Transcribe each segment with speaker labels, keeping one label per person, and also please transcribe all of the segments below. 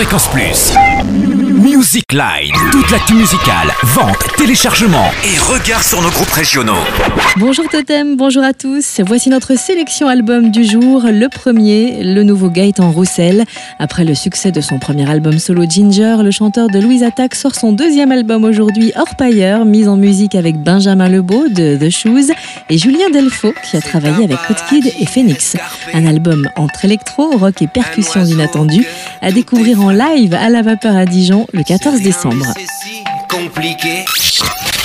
Speaker 1: Fréquence Plus. Music Line. Toute l'actu musicale, vente, téléchargement et regard sur nos groupes régionaux.
Speaker 2: Bonjour Totem, bonjour à tous. Voici notre sélection album du jour. Le premier, le nouveau Gaëtan Roussel. Après le succès de son premier album solo Ginger, le chanteur de Louise Attack sort son deuxième album aujourd'hui, Orpailleur, mis en musique avec Benjamin Lebeau de The Shoes et Julien Delfaux qui a travaillé avec Kid et Phoenix. Un album entre électro, rock et percussions inattendues à découvrir en live à la vapeur à Dijon le 14 décembre.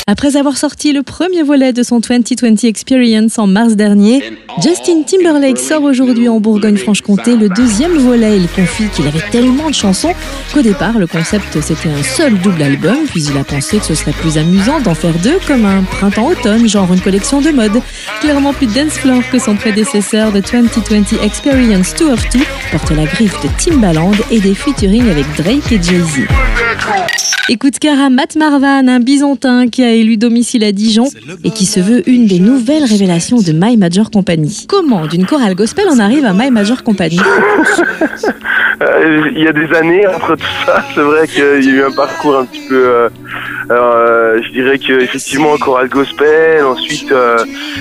Speaker 2: Après avoir sorti le premier volet de son 2020 Experience en mars dernier, Justin Timberlake sort aujourd'hui en Bourgogne-Franche-Comté le deuxième volet. Il confie qu'il avait tellement de chansons qu'au départ, le concept c'était un seul double album, puis il a pensé que ce serait plus amusant d'en faire deux comme un printemps-automne, genre une collection de mode. Clairement plus dance floor que son prédécesseur de 2020 Experience 2 of 2 porte la griffe de Timbaland et des featuring avec Drake et Jay-Z. Écoute Cara Matt Marvan, un bisontin qui a élu domicile à Dijon et qui se veut une des nouvelles révélations de My Major Company. Comment, d'une chorale gospel, on arrive à My Major Company?
Speaker 3: Euh, Il y a des années entre tout ça, c'est vrai qu'il y a eu un parcours un petit peu... Euh, euh, je dirais qu'effectivement, chorale gospel, ensuite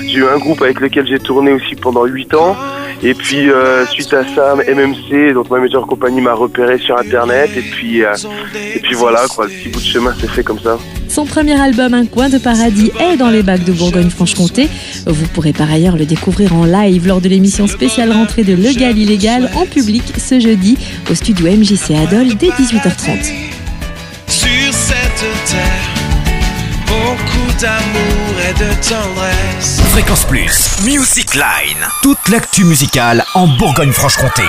Speaker 3: j'ai eu un groupe avec lequel j'ai tourné aussi pendant 8 ans. Et puis euh, suite à ça, MMC, donc ma meilleure compagnie m'a repéré sur internet et puis euh, et puis voilà quoi, le petit bout de chemin s'est fait comme ça.
Speaker 2: Son premier album Un coin de paradis est dans les bacs de Bourgogne-Franche-Comté. Vous pourrez par ailleurs le découvrir en live lors de l'émission spéciale rentrée de Legal Illégal en public ce jeudi au studio MJC Adol dès 18h30.
Speaker 4: Sur cette terre, d'amour et de tendresse.
Speaker 1: Fréquence Plus, Music Line. Toute l'actu musicale en Bourgogne-Franche-Comté.